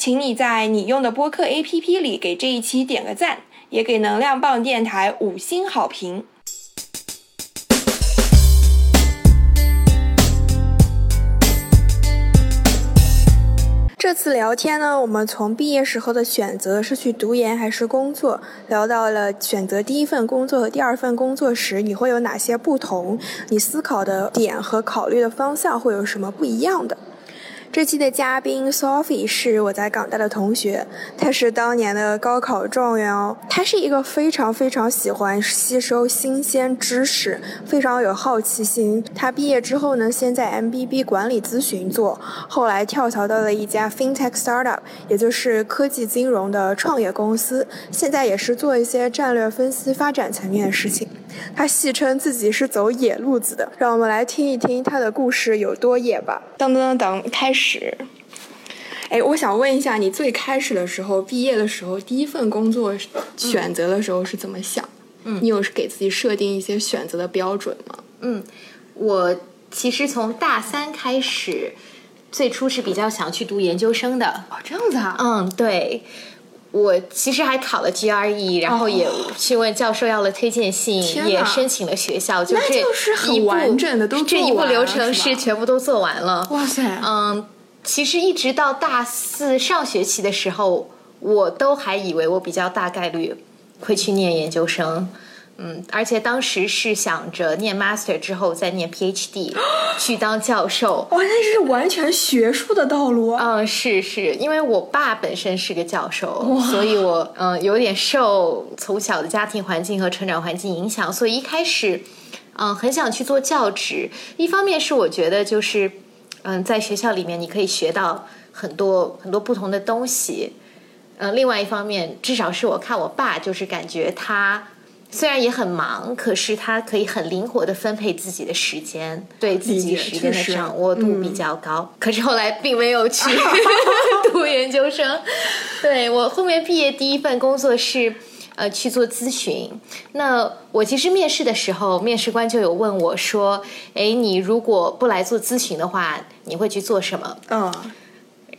请你在你用的播客 APP 里给这一期点个赞，也给能量棒电台五星好评。这次聊天呢，我们从毕业时候的选择是去读研还是工作，聊到了选择第一份工作和第二份工作时你会有哪些不同，你思考的点和考虑的方向会有什么不一样的。这期的嘉宾 Sophie 是我在港大的同学，她是当年的高考状元哦。她是一个非常非常喜欢吸收新鲜知识，非常有好奇心。她毕业之后呢，先在 MBB 管理咨询做，后来跳槽到了一家 FinTech startup，也就是科技金融的创业公司，现在也是做一些战略分析、发展层面的事情。他戏称自己是走野路子的，让我们来听一听他的故事有多野吧。当当当当，开始。哎，我想问一下，你最开始的时候，毕业的时候，第一份工作选择的时候是怎么想？嗯，你有给自己设定一些选择的标准吗？嗯，我其实从大三开始，最初是比较想去读研究生的。哦，这样子啊？嗯，对。我其实还考了 GRE，然后也去问教授要了推荐信，也申请了学校，就这很完整的都这一步流程是全部都做完了。哇塞！嗯，其实一直到大四上学期的时候，我都还以为我比较大概率会去念研究生。嗯，而且当时是想着念 master 之后再念 PhD，去当教授。哇，那是完全学术的道路。嗯，是是，因为我爸本身是个教授，所以我嗯有点受从小的家庭环境和成长环境影响，所以一开始嗯很想去做教职。一方面是我觉得就是嗯在学校里面你可以学到很多很多不同的东西，嗯，另外一方面至少是我看我爸就是感觉他。虽然也很忙，可是他可以很灵活的分配自己的时间，对自己时间的掌握度比较高。可是后来并没有去 读研究生。对我后面毕业第一份工作是呃去做咨询。那我其实面试的时候，面试官就有问我说：“哎，你如果不来做咨询的话，你会去做什么？”嗯。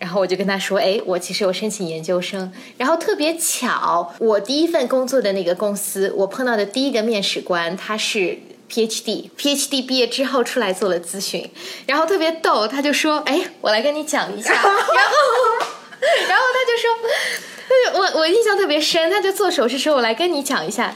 然后我就跟他说：“哎，我其实有申请研究生。然后特别巧，我第一份工作的那个公司，我碰到的第一个面试官他是 PhD，PhD 毕业之后出来做了咨询。然后特别逗，他就说：‘哎，我来跟你讲一下。’然后，然后他就说：‘他就我我印象特别深，他就做手势说：‘我来跟你讲一下，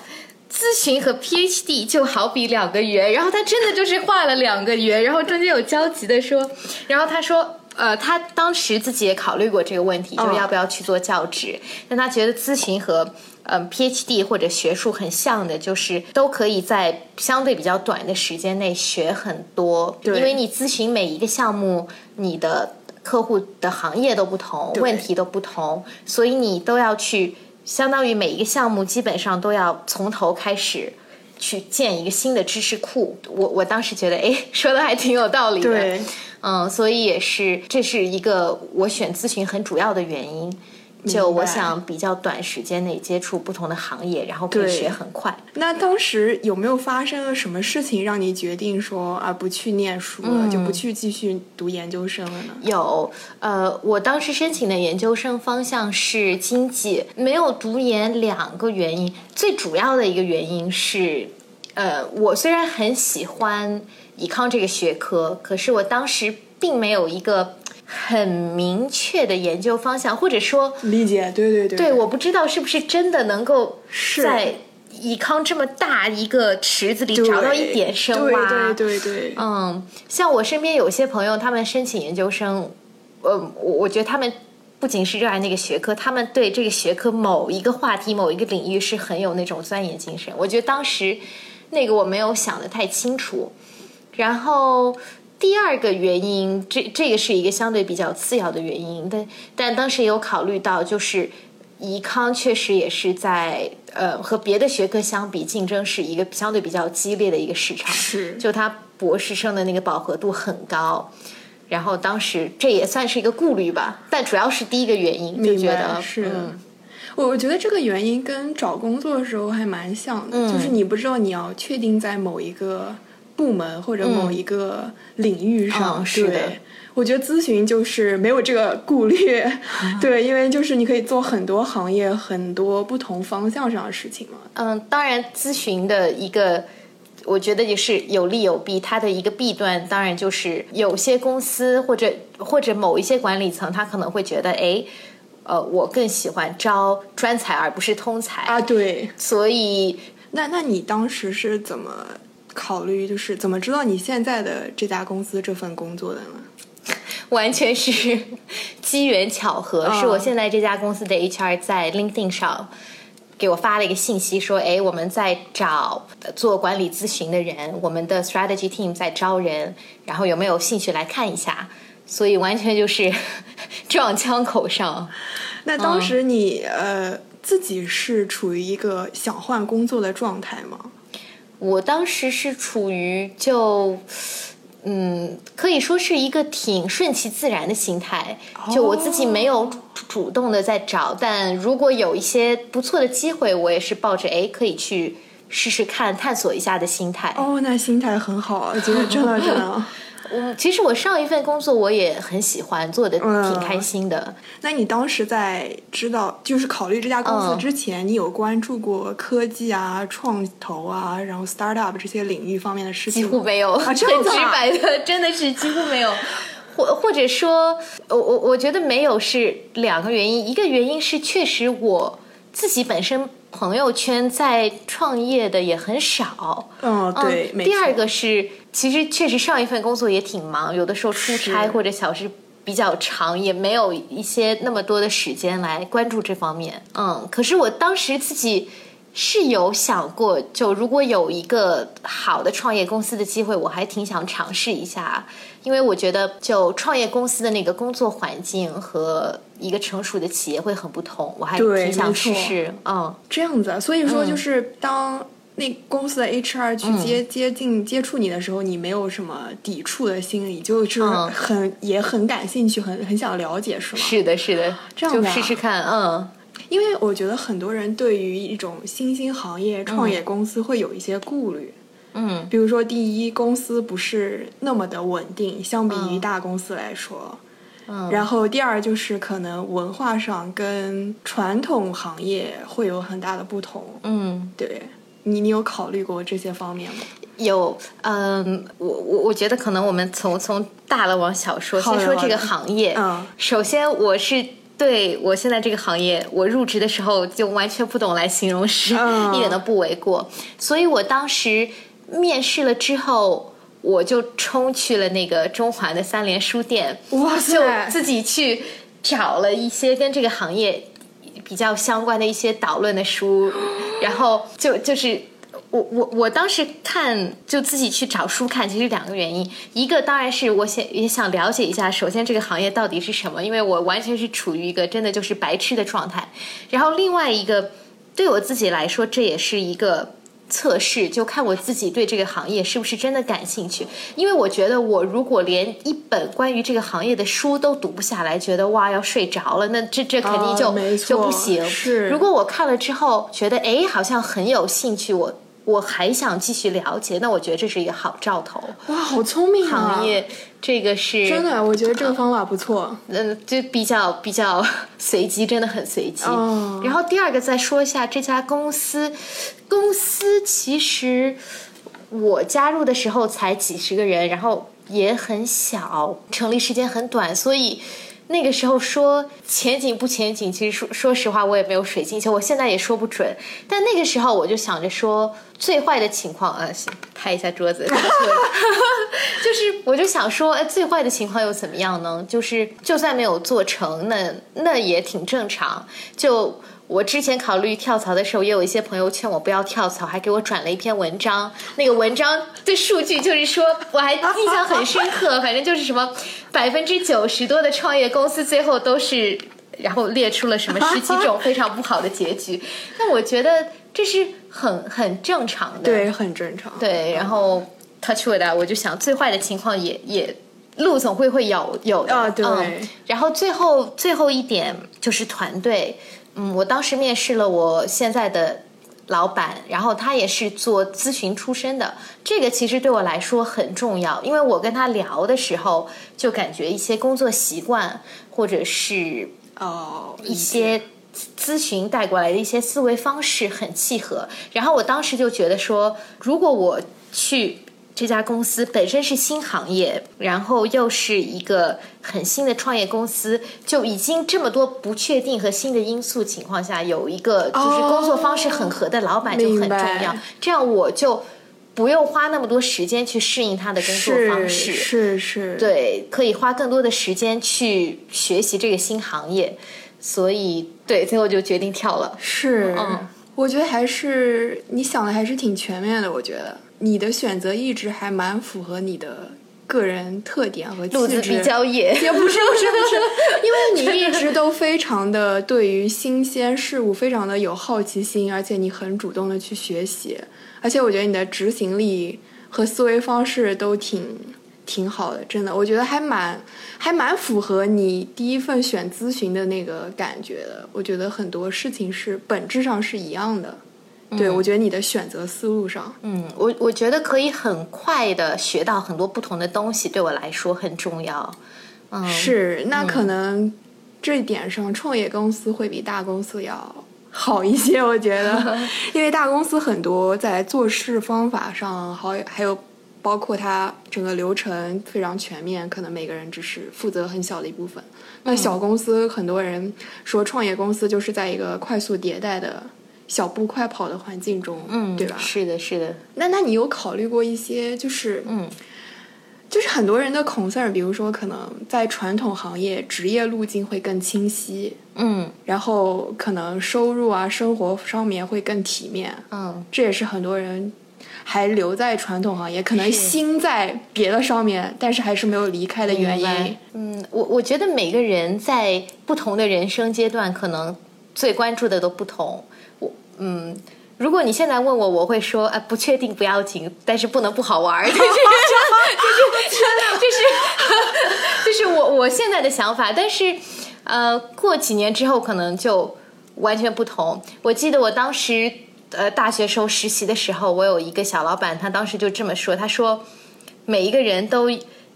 咨询和 PhD 就好比两个圆。’然后他真的就是画了两个圆，然后中间有交集的说，然后他说。”呃，他当时自己也考虑过这个问题，就要不要去做教职。但他觉得咨询和嗯 PhD 或者学术很像的，就是都可以在相对比较短的时间内学很多。因为你咨询每一个项目，你的客户的行业都不同，问题都不同，所以你都要去，相当于每一个项目基本上都要从头开始去建一个新的知识库。我我当时觉得，哎，说的还挺有道理的。嗯，所以也是，这是一个我选咨询很主要的原因。就我想比较短时间内接触不同的行业，然后可以学很快。那当时有没有发生了什么事情让你决定说啊不去念书了，就不去继续读研究生了呢？有，呃，我当时申请的研究生方向是经济，没有读研两个原因，最主要的一个原因是，呃，我虽然很喜欢。以康这个学科，可是我当时并没有一个很明确的研究方向，或者说理解，对对对，对，我不知道是不是真的能够在以康这么大一个池子里找到一点深挖，对对对，嗯，像我身边有些朋友，他们申请研究生，呃，我我觉得他们不仅是热爱那个学科，他们对这个学科某一个话题、某一个领域是很有那种钻研精神。我觉得当时那个我没有想的太清楚。然后第二个原因，这这个是一个相对比较次要的原因，但但当时也有考虑到，就是宜康确实也是在呃和别的学科相比，竞争是一个相对比较激烈的一个市场，是就它博士生的那个饱和度很高。然后当时这也算是一个顾虑吧，但主要是第一个原因，就觉得是。嗯我我觉得这个原因跟找工作的时候还蛮像的，嗯就是你不知道你要确定在某一个部门或者某一个领域上。嗯是的，我觉得咨询就是没有这个顾虑，对，因为就是你可以做很多行业、很多不同方向上的事情嘛。嗯，当然咨询的一个。我觉得也是有利有弊，它的一个弊端当然就是有些公司或者或者某一些管理层，他可能会觉得，哎，呃，我更喜欢招专才而不是通才，啊，对，所以那那你当时是怎么考虑，就是怎么知道你现在的这家公司这份工作的呢？完全是机缘巧合，嗯是我现在这家公司的 HR 在 LinkedIn 上给我发了一个信息，说：“哎，我们在找呃做管理咨询的人，我们的 strategy team 在招人，然后有没有兴趣来看一下？”所以完全就是 撞枪口上。那当时你、呃自己是处于一个想换工作的状态吗？我当时是处于就。嗯，可以说是一个挺顺其自然的心态，就我自己没有主动的在找，但如果有一些不错的机会，我也是抱着哎可以去试试看、探索一下的心态。哦，那心态很好啊，觉得真的真的。嗯，其实我上一份工作我也很喜欢，做的嗯挺开心的。那你当时在知道就是考虑这家公司嗯之前，你有关注过科技啊、创投啊，然后 startup 这些领域方面的事情吗？几乎没有，啊，很直白的，真的是几乎没有。或或者说，我我我觉得没有是两个原因，一个原因是确实我自己本身朋友圈在创业的也很少，嗯，对，没第二个是，其实确实上一份工作也挺忙，有的时候出差或者小时比较长，也没有一些那么多的时间来关注这方面。嗯，可是我当时自己是有想过，就如果有一个好的创业公司的机会，我还挺想尝试一下，因为我觉得就创业公司的那个工作环境和一个成熟的企业会很不同，我还挺想试试。嗯。这样子啊，所以说嗯就是当那公司的 HR 去接、接近接触你的时候，你没有什么抵触的心理，就是嗯很、也很感兴趣，很很想了解，是吗？是的，是的，就试试看，嗯。因为我觉得很多人对于一种新兴行业、创业公司会有一些顾虑。嗯比如说，第一，公司不是那么的稳定，相比于嗯大公司来说。嗯，然后第二就是可能文化上跟传统行业会有很大的不同。嗯，对你，你有考虑过这些方面吗？有，嗯，我我我觉得可能我们从从大了往小说，先说这个行业。嗯首先我是。对我现在这个行业，我入职的时候就完全不懂来形容是、嗯一点都不为过，所以我当时面试了之后，我就冲去了那个中环的三联书店，哇就自己去找了一些跟这个行业比较相关的一些导论的书，然后就就是。我我我当时看就自己去找书看，其实两个原因，一个当然是我想也想了解一下，首先这个行业到底是什么，因为我完全是处于一个真的就是白痴的状态，然后另外一个对我自己来说，这也是一个测试，就看我自己对这个行业是不是真的感兴趣。因为我觉得，我如果连一本关于这个行业的书都读不下来，觉得哇要睡着了，那这这肯定就、就不行。是如果我看了之后觉得哎好像很有兴趣，我我还想继续了解，那我觉得这是一个好兆头。哇，好聪明啊！行业这个是真的，我觉得这个方法不错。嗯，就比较比较随机，真的很随机。哦然后第二个再说一下这家公司，公司其实我加入的时候才几十个人，然后也很小，成立时间很短，所以那个时候说前景不前景，其实说说实话，我也没有水晶球，我现在也说不准。但那个时候我就想着说，最坏的情况，啊，拍一下桌子，就是我就想说，哎，最坏的情况又怎么样呢？就是就算没有做成，那那也挺正常。就我之前考虑跳槽的时候，也有一些朋友劝我不要跳槽，还给我转了一篇文章。那个文章的数据就是说，我还印象很深刻。反正就是什么百分之九十多的创业公司最后都是，然后列出了什么十几种非常不好的结局。那我觉得这是很很正常的，对，很正常。对，然后 touch wood，我就想最坏的情况也也路总会会有有的啊，对。然后最后最后一点就是团队。嗯，我当时面试了我现在的老板，然后他也是做咨询出身的。这个其实对我来说很重要，因为我跟他聊的时候，就感觉一些工作习惯或者是哦一些咨询带过来的一些思维方式很契合。然后我当时就觉得说，如果我去。这家公司本身是新行业，然后又是一个很新的创业公司，就已经这么多不确定和新的因素情况下，有一个就是工作方式很合的老板就很重要。这样我就不用花那么多时间去适应他的工作方式，是是，对，可以花更多的时间去学习这个新行业。所以，对，最后就决定跳了。是，嗯，我觉得还是你想的还是挺全面的，我觉得。你的选择一直还蛮符合你的个人特点和气质，比较野，也不是不是不是，因为你一直都非常的对于新鲜事物非常的有好奇心，而且你很主动的去学习，而且我觉得你的执行力和思维方式都挺挺好的，真的，我觉得还蛮还蛮符合你第一份选咨询的那个感觉的。我觉得很多事情是本质上是一样的。对，我觉得你的选择思路上，嗯，我我觉得可以很快的学到很多不同的东西，对我来说很重要。嗯，是，那可能这一点上，创业公司会比大公司要好一些，我觉得，因为大公司很多在做事方法上，好还有包括它整个流程非常全面，可能每个人只是负责很小的一部分。那小公司很多人说，创业公司就是在一个快速迭代的。小步快跑的环境中，嗯，对吧？是的，是的。那那你有考虑过一些，就是，嗯，就是很多人的 concern，比如说可能在传统行业职业路径会更清晰，嗯，然后可能收入啊、生活上面会更体面，嗯，这也是很多人还留在传统行业，可能心在别的上面，但是还是没有离开的原因。嗯，我我觉得每个人在不同的人生阶段，可能最关注的都不同。我嗯，如果你现在问我，我会说，呃，不确定不要紧，但是不能不好玩儿。就是就是就是 就是我我现在的想法，但是呃，过几年之后可能就完全不同。我记得我当时呃大学时候实习的时候，我有一个小老板，他当时就这么说，他说每一个人都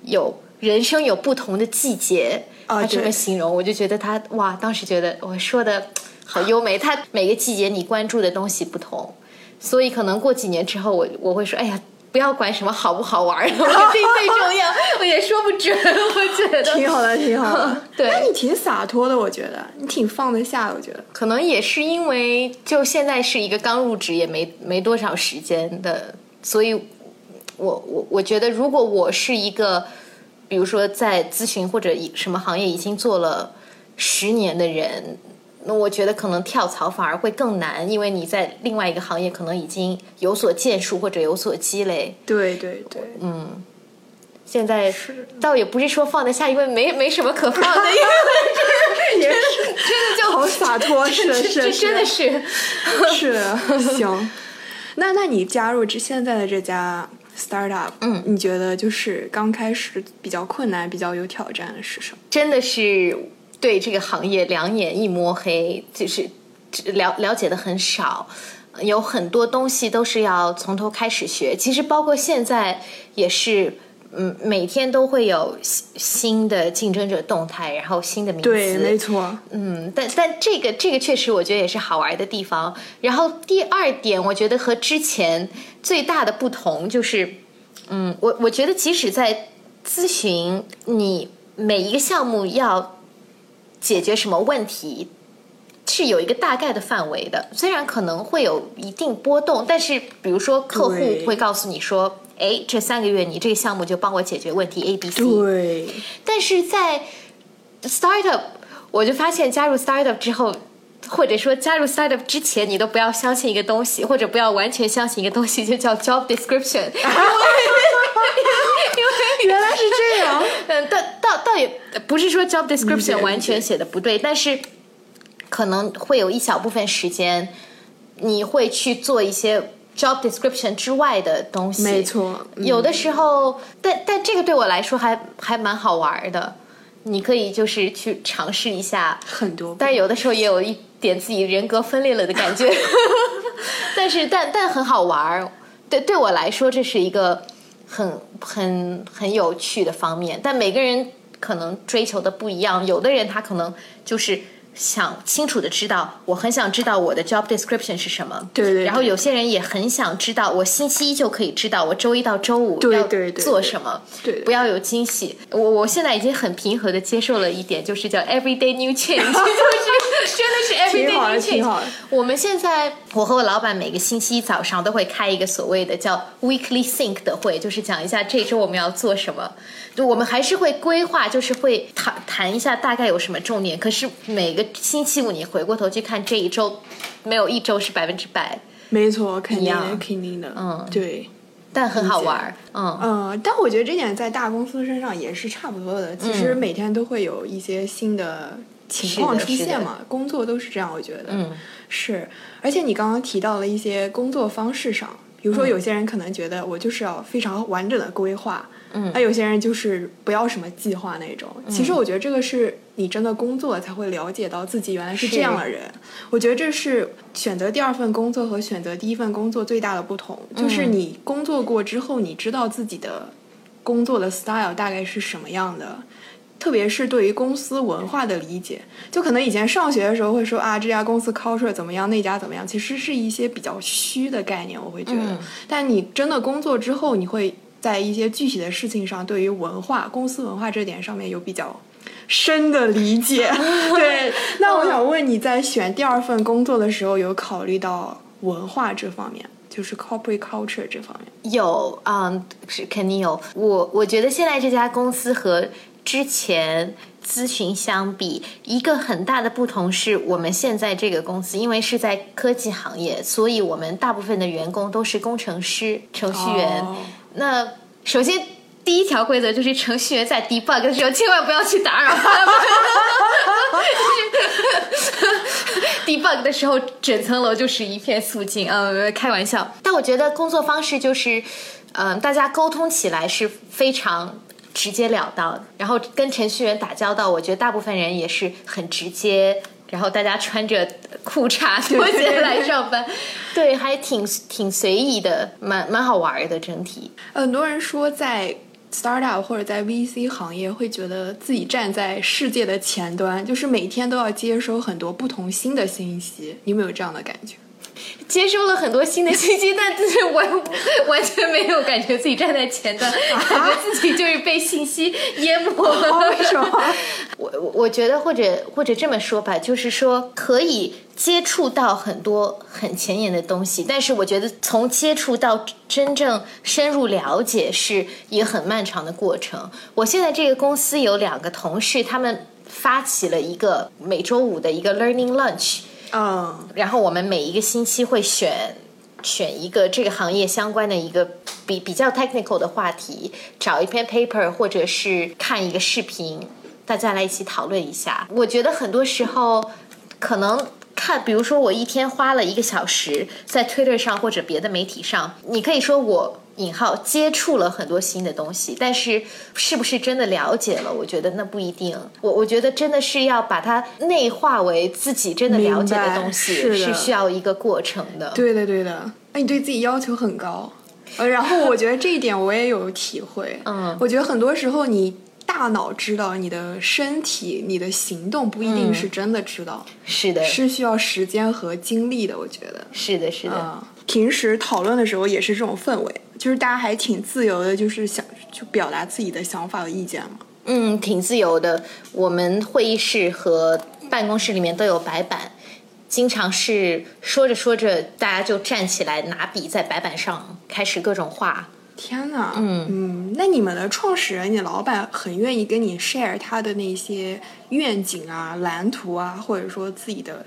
有人生有不同的季节，他这么形容，我就觉得他哇，当时觉得我说的。好优美，他每个季节你关注的东西不同，所以可能过几年之后，我我会说，哎呀，不要管什么好不好玩，最最重要，我也说不准，我觉得挺好的，挺好的。对，那你挺洒脱的，我觉得你挺放得下，我觉得。可能也是因为就现在是一个刚入职，也没没多少时间的，所以，我我我觉得，如果我是一个，比如说在咨询或者什么行业已经做了十年的人。那我觉得可能跳槽反而会更难，因为你在另外一个行业可能已经有所建树或者有所积累。对对对，嗯，现在倒也不是说放得下，一位没没什么可放的，因为 也是真的就好洒脱，是是真的是是 行。那那你加入这现在的这家 startup，嗯，你觉得就是刚开始比较困难、比较有挑战的是什么？真的是。对这个行业两眼一摸黑，就是了了解的很少，有很多东西都是要从头开始学。其实包括现在也是，嗯，每天都会有新的竞争者动态，然后新的名词，对，没错，嗯，但但这个这个确实我觉得也是好玩的地方。然后第二点，我觉得和之前最大的不同就是，嗯，我我觉得即使在咨询，你每一个项目要。解决什么问题。是有一个大概的范围的，虽然可能会有一定波动，但是比如说客户会告诉你说：“哎，这三个月你这个项目就帮我解决问题 A、B、C。”对，但是在 startup，我就发现加入 startup 之后，或者说加入 startup 之前，你都不要相信一个东西，或者不要完全相信一个东西，就叫 job description。原来是这样。嗯，倒倒倒也不是说 job description 完全写的不对，但是可能会有一小部分时间，你会去做一些 job description 之外的东西。没错嗯有的时候，但但这个对我来说还还蛮好玩的。你可以就是去尝试一下，很多，但有的时候也有一点自己人格分裂了的感觉。但是但但很好玩儿，对对我来说这是一个很很很有趣的方面。但每个人可能追求的不一样，有的人他可能就是。想清楚的知道，我很想知道我的 job description 是什么。对对对然后有些人也很想知道，我星期一就可以知道我周一到周五要做什么。对对不要有惊喜。我我现在已经很平和的接受了一点，就是叫 everyday new change，就是真的是 everyday new change。我们现在，我和我老板每个星期一早上都会开一个所谓的叫 weekly think 的会，就是讲一下这周我们要做什么。就我们还是会规划，就是会谈谈一下大概有什么重点。可是每个星期五你回过头去看这一周，没有一周是百分之百，没错，肯定的，肯定的，嗯对。但很好玩儿。嗯，嗯，但我觉得这点在大公司身上也是差不多的。其实每天都会有一些新的情况出现嘛，工作都是这样，我觉得。嗯，是。而且你刚刚提到了一些工作方式上，比如说有些人可能觉得我就是要非常完整的规划，嗯那有些人就是不要什么计划那种。其实我觉得这个是你真的工作了才会了解到自己原来是这样的人。我觉得这是选择第二份工作和选择第一份工作最大的不同，就是你工作过之后，你知道自己的工作的 style 大概是什么样的。特别是对于公司文化的理解，就可能以前上学的时候会说啊，这家公司 culture 怎么样，那家怎么样，其实是一些比较虚的概念，我会觉得。嗯但你真的工作之后，你会在一些具体的事情上，对于文化、公司文化这点上面有比较深的理解。对，那我想问你在选第二份工作的时候，有考虑到文化这方面，就是 corporate culture 这方面？有，嗯，是肯定有。我我觉得现在这家公司和之前咨询相比，一个很大的不同是我们现在这个公司，因为是在科技行业，所以我们大部分的员工都是工程师、程序员。哦那首先。第一条规则就是程序员在 debug 的时候千万不要去打扰他们。debug 的时候，整层楼就是一片肃静。呃，开玩笑。但我觉得工作方式就是，嗯、大家沟通起来是非常直截了当。然后跟程序员打交道，我觉得大部分人也是很直接。然后大家穿着裤衩拖鞋来上班，对，还挺挺随意的，蛮蛮好玩的整体。很多人说在 startup 或者在 VC 行业会觉得自己站在世界的前端，就是每天都要接收很多不同新的信息。你有没有这样的感觉？接收了很多新的信息，但是完完全没有感觉自己站在前端，感觉自己就是被信息淹没了。为什么？我 我我觉得，或者或者这么说吧，就是说可以接触到很多很前沿的东西，但是我觉得从接触到真正深入了解是一个很漫长的过程。我现在这个公司有两个同事，他们发起了一个每周五的一个 learning lunch。嗯，然后我们每一个星期会选选一个这个行业相关的一个比比较 technical 的话题，找一篇 paper 或者是看一个视频，大家来一起讨论一下。我觉得很多时候可能。看，比如说我一天花了一个小时在 Twitter 上或者别的媒体上，你可以说我引号接触了很多新的东西，但是是不是真的了解了？我觉得那不一定。我我觉得真的是要把它内化为自己真的了解的东西，是是需要一个过程的。对的，对的。哎，你对自己要求很高，呃，然后我觉得这一点我也有体会。嗯我觉得很多时候你大脑知道，你的身体、你的行动不一定是真的知道，是的，是需要时间和精力的。我觉得。是的，是的。啊，平时讨论的时候也是这种氛围，就是大家还挺自由的，就是想就表达自己的想法和意见嘛。嗯，挺自由的。我们会议室和办公室里面都有白板，经常是说着说着，大家就站起来拿笔在白板上开始各种画。天呐，嗯嗯，那你们的创始人，你老板很愿意跟你 share 他的那些愿景啊、蓝图啊，或者说自己的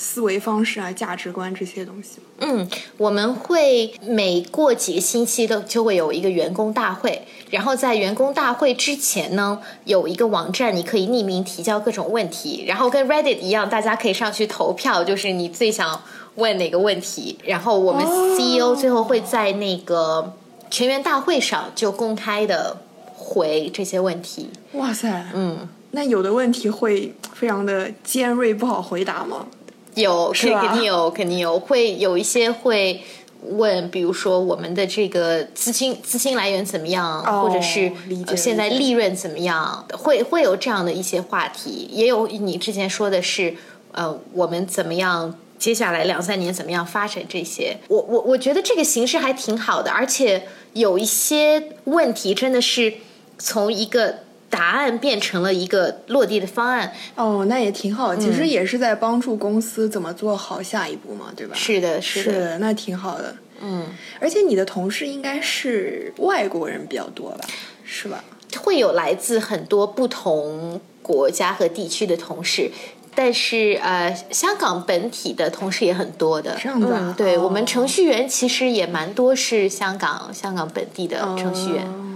思维方式啊、价值观这些东西？嗯，我们会每过几个星期都就会有一个员工大会，然后在员工大会之前呢，有一个网站你可以匿名提交各种问题，然后跟 Reddit 一样，大家可以上去投票，就是你最想问哪个问题，然后我们 CEO 最后会在那个全员大会上就公开的回这些问题。哇塞，嗯，那有的问题会非常的尖锐，不好回答吗？有，是肯定有，肯定有，会有一些会问，比如说我们的这个资金资金来源怎么样，哦或者是现在利润怎么样，会会有这样的一些话题，也有你之前说的是，呃，我们怎么样。接下来两三年怎么样发展这些？我我我觉得这个形式还挺好的，而且有一些问题真的是从一个答案变成了一个落地的方案。哦，那也挺好，其实也是在帮助公司怎么做好下一步嘛，对吧？是的，的，是的，那挺好的。嗯。而且你的同事应该是外国人比较多吧？是吧？会有来自很多不同国家和地区的同事，但是呃，香港本体的同事也很多的。这样子啊嗯，对、哦我们程序员其实也蛮多是香港香港本地的程序员。哦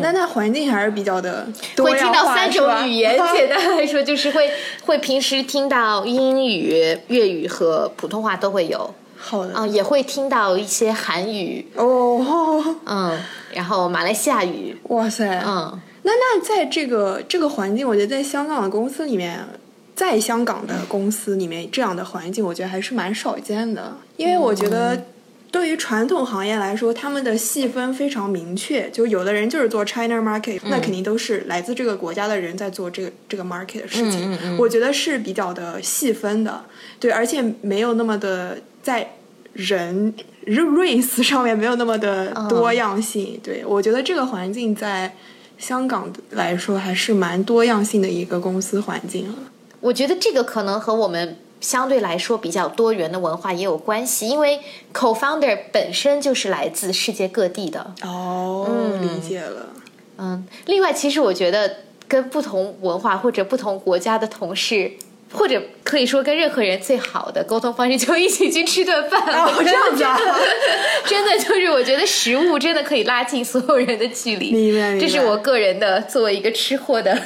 那那环境还是比较的多会听样化到三种语言，简单来说就是会会平时听到英语、粤语和普通话都会有，好的。嗯，也会听到一些韩语，哦，嗯，然后马来西亚语，哇塞，嗯，那那在这个这个环境，我觉得在香港的公司里面，在香港的公司里面这样的环境，我觉得还是蛮少见的，因为我觉得。对于传统行业来说，他们的细分非常明确，就有的人就是做 China market，、那肯定都是来自这个国家的人在做这个这个 market 的事情。我觉得是比较的细分的，对，而且没有那么的在人 race 上面没有那么的多样性。对我觉得这个环境在香港来说还是蛮多样性的一个公司环境了。我觉得这个可能和我们相对来说比较多元的文化也有关系，因为 co-founder 本身就是来自世界各地的。哦，嗯理解了。嗯，另外，其实我觉得跟不同文化或者不同国家的同事。或者可以说跟任何人最好的沟通方式就一起去吃顿饭。哦，这样子啊，真的就是我觉得食物真的可以拉近所有人的距离。明白，明白。这是我个人的作为一个吃货的。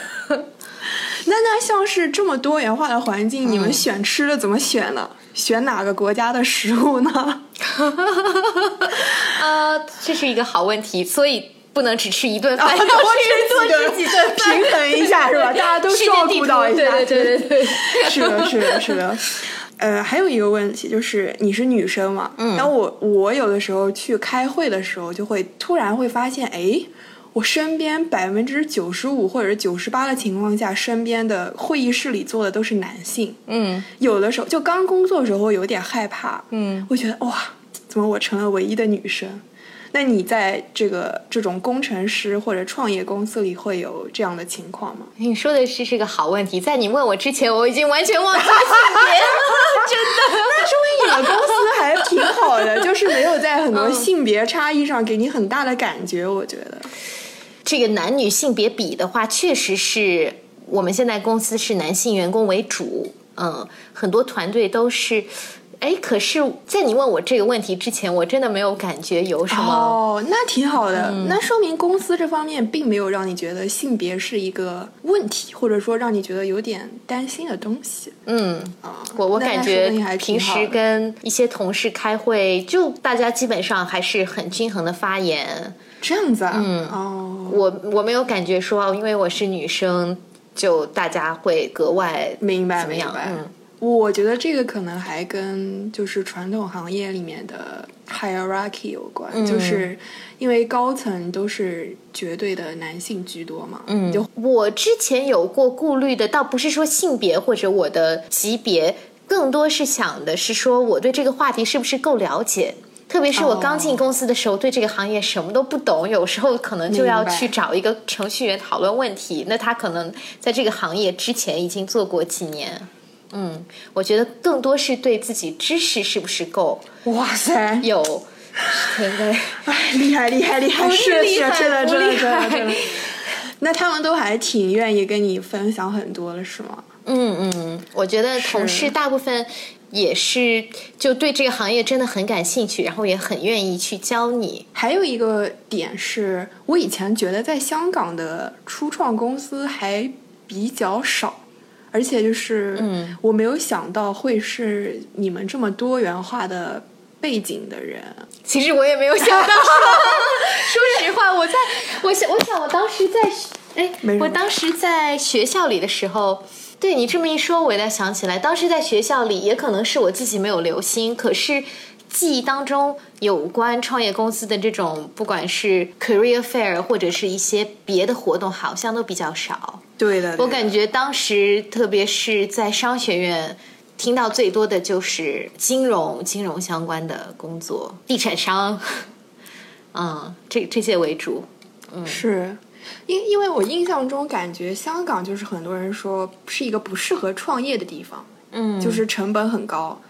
那那像是这么多元化的环境，嗯你们选吃的怎么选呢？选哪个国家的食物呢？呃，这是一个好问题，所以不能只吃一顿饭，多吃多吃几顿，平衡一下是吧？大家都照顾到一下，对对对对对，是的，是的，是的。呃，还有一个问题就是你是女生嘛，嗯，然后我我有的时候去开会的时候，就会突然会发现，哎，我身边百分之九十五或者九十八的情况下，身边的会议室里坐的都是男性，嗯，有的时候就刚工作的时候会有点害怕，嗯，我觉得哇，怎么我成了唯一的女生？那你在这个这种工程师或者创业公司里会有这样的情况吗？你说的是是个好问题，在你问我之前，我已经完全忘记性别了，真的。那说明你们公司还挺好的，就是没有在很多性别差异上给你很大的感觉，我觉得。这个男女性别比的话，确实是我们现在公司是男性员工为主，嗯，很多团队都是。哎，可是，在你问我这个问题之前，我真的没有感觉有什么。哦，那挺好的，那说明公司这方面并没有让你觉得性别是一个问题，或者说让你觉得有点担心的东西。嗯，啊，我我感觉平时跟一些同事开会，就大家基本上还是很均衡的发言。这样子啊，嗯，哦，我我没有感觉说，哦因为我是女生，就大家会格外明白怎么样？明白。嗯，我觉得这个可能还跟就是传统行业里面的 hierarchy 有关，嗯就是因为高层都是绝对的男性居多嘛，嗯，就我之前有过顾虑的，倒不是说性别或者我的级别，更多是想的是说我对这个话题是不是够了解。特别是我刚进公司的时候，对这个行业什么都不懂，有时候可能就要去找一个程序员讨论问题。那他可能在这个行业之前已经做过几年。嗯，我觉得更多是对自己知识是不是够哇塞，有，对对。哎，厉害厉害厉害，不 是的真的真的害真的。那他们都还挺愿意跟你分享很多的，是吗？嗯嗯，我觉得同事大部分也是就对这个行业真的很感兴趣，然后也很愿意去教你。还有一个点是，我以前觉得在香港的初创公司还比较少，而且就是，嗯，我没有想到会是你们这么多元化的背景的人。其实我也没有想到，说实话，我在我想，我想我当时在，哎我当时在学校里的时候。对你这么一说，我才想起来，当时在学校里，也可能是我自己没有留心，可是记忆当中有关创业公司的这种，不管是 career fair 或者是一些别的活动，好像都比较少。对的，我感觉当时，特别是在商学院，听到最多的就是金融、金融相关的工作，地产商，嗯，这这些为主。嗯是因因为我印象中感觉香港就是很多人说是一个不适合创业的地方，嗯，就是成本很高，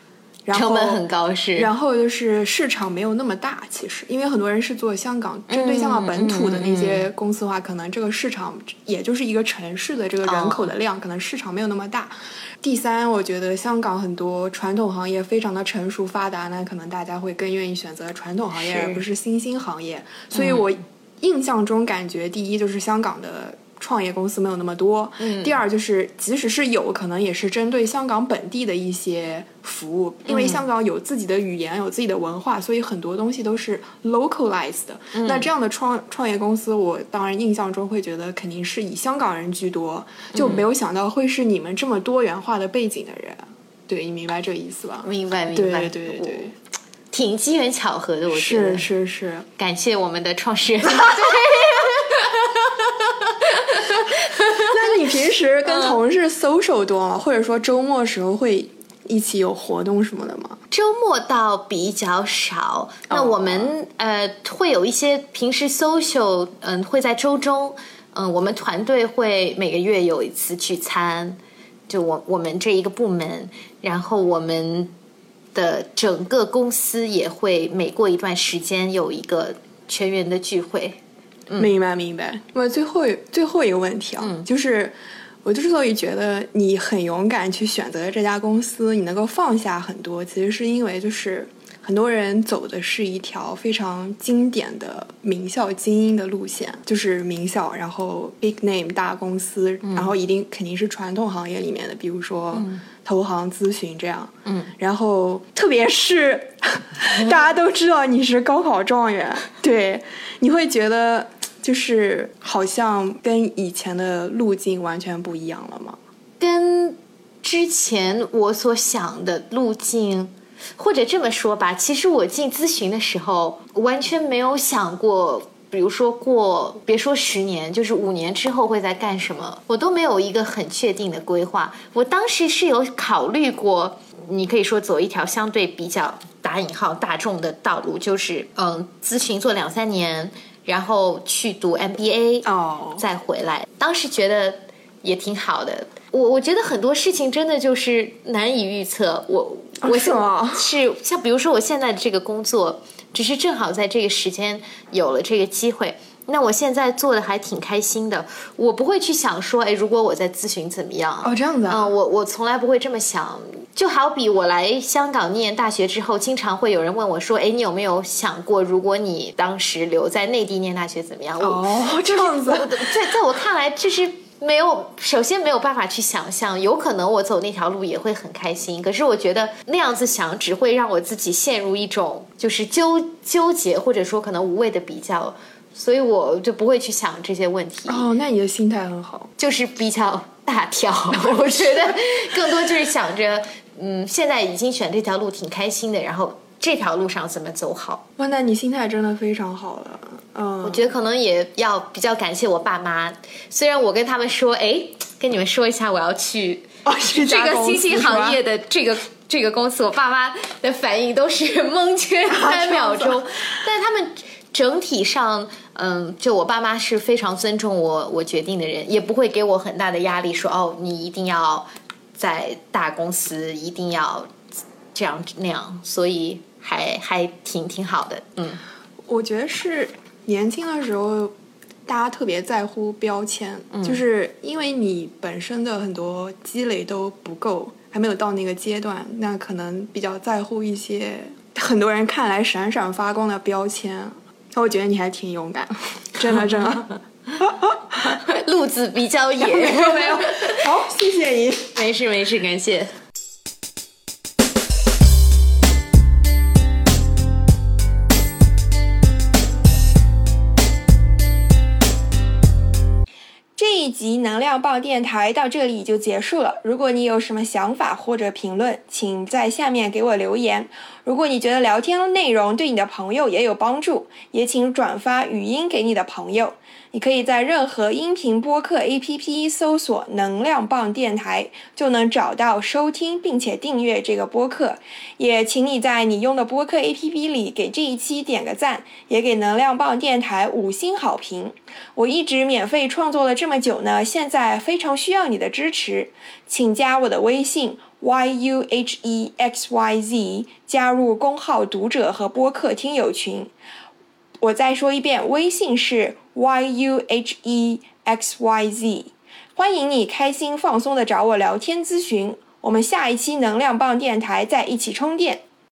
然后成本很高是。然后就是市场没有那么大，其实因为很多人是做香港针对香港本土的那些公司的话，可能这个市场也就是一个城市的这个人口的量，可能市场没有那么大。第三，我觉得香港很多传统行业非常的成熟发达，那可能大家会更愿意选择传统行业而不是新兴行业。所以我印象中感觉，第一就是香港的创业公司没有那么多，嗯第二就是即使是有，可能也是针对香港本地的一些服务，因为香港有自己的语言，有自己的文化，所以很多东西都是 localized 的。那这样的创创业公司，我当然印象中会觉得肯定是以香港人居多，就没有想到会是你们这么多元化的背景的人。对你明白这个意思吧？明白明对白，对对对对，挺机缘巧合的，我觉是得。是是。感谢我们的创始人。那你平时跟同事 social 多吗？或者说周末时候会一起有活动什么的吗？周末倒比较少，那我们、呃会有一些平时 social，嗯、会在周中，嗯、我们团队会每个月有一次聚餐，就我我们这一个部门，然后我们的整个公司也会每过一段时间有一个全员的聚会。明白明白。那么最后最后一个问题啊，就是我之所以觉得你很勇敢去选择这家公司，你能够放下很多，其实是因为就是很多人走的是一条非常经典的名校精英的路线，就是名校，然后 big name 大公司，然后一定肯定是传统行业里面的，比如说投行、咨询这样。嗯，然后特别是 大家都知道你是高考状元，对，你会觉得就是好像跟以前的路径完全不一样了吗？跟之前我所想的路径，或者这么说吧，其实我进咨询的时候，完全没有想过，比如说过，别说十年，就是五年之后会在干什么，我都没有一个很确定的规划。我当时是有考虑过，你可以说走一条相对比较打引号大众的道路，就是嗯，咨询做两三年，然后去读 MBA，哦，再回来。当时觉得也挺好的。我我觉得很多事情真的就是难以预测。我我是吗是像比如说我现在的这个工作，只是正好在这个时间有了这个机会。那我现在做的还挺开心的，我不会去想说，哎，如果我在咨询怎么样？哦，这样子啊，嗯，我我从来不会这么想。就好比我来香港念大学之后，经常会有人问我说：“哎，你有没有想过，如果你当时留在内地念大学怎么样？”我哦，这样子在在我看来，这是没有，首先没有办法去想象，有可能我走那条路也会很开心。可是我觉得那样子想，只会让我自己陷入一种就是纠纠结，或者说可能无谓的比较，所以我就不会去想这些问题。哦，那你的心态很好。就是比较大条。我觉得更多就是想着，嗯，现在已经选这条路挺开心的，然后这条路上怎么走好。哇，那你心态真的非常好了。嗯，我觉得可能也要比较感谢我爸妈，虽然我跟他们说，哎，跟你们说一下，我要去这个新兴行业的，的这个这个公司，我爸妈的反应都是蒙圈三秒钟，但他们整体上，嗯，就我爸妈是非常尊重我我决定的人，也不会给我很大的压力，说哦，你一定要在大公司，一定要这样那样，所以还还挺挺好的，嗯，我觉得是年轻的时候。大家特别在乎标签，就是因为你本身的很多积累都不够，还没有到那个阶段，那可能比较在乎一些很多人看来闪闪发光的标签。那我觉得你还挺勇敢，真 的真的。路子比较野，没有没有。好，谢谢你，没事没事，感谢。集能量棒电台到这里就结束了。如果你有什么想法或者评论，请在下面给我留言。如果你觉得聊天内容对你的朋友也有帮助，也请转发语音给你的朋友。你可以在任何音频播客 APP 搜索“能量棒电台”，就能找到收听并且订阅这个播客。也请你在你用的播客 APP 里给这一期点个赞，也给能量棒电台五星好评。我一直免费创作了这么久呢，现在非常需要你的支持，请加我的微信 yuhexyz，加入公号读者和播客听友群。我再说一遍，微信是 y u h e x y z，欢迎你开心放松的找我聊天咨询。我们下一期能量棒电台再一起充电。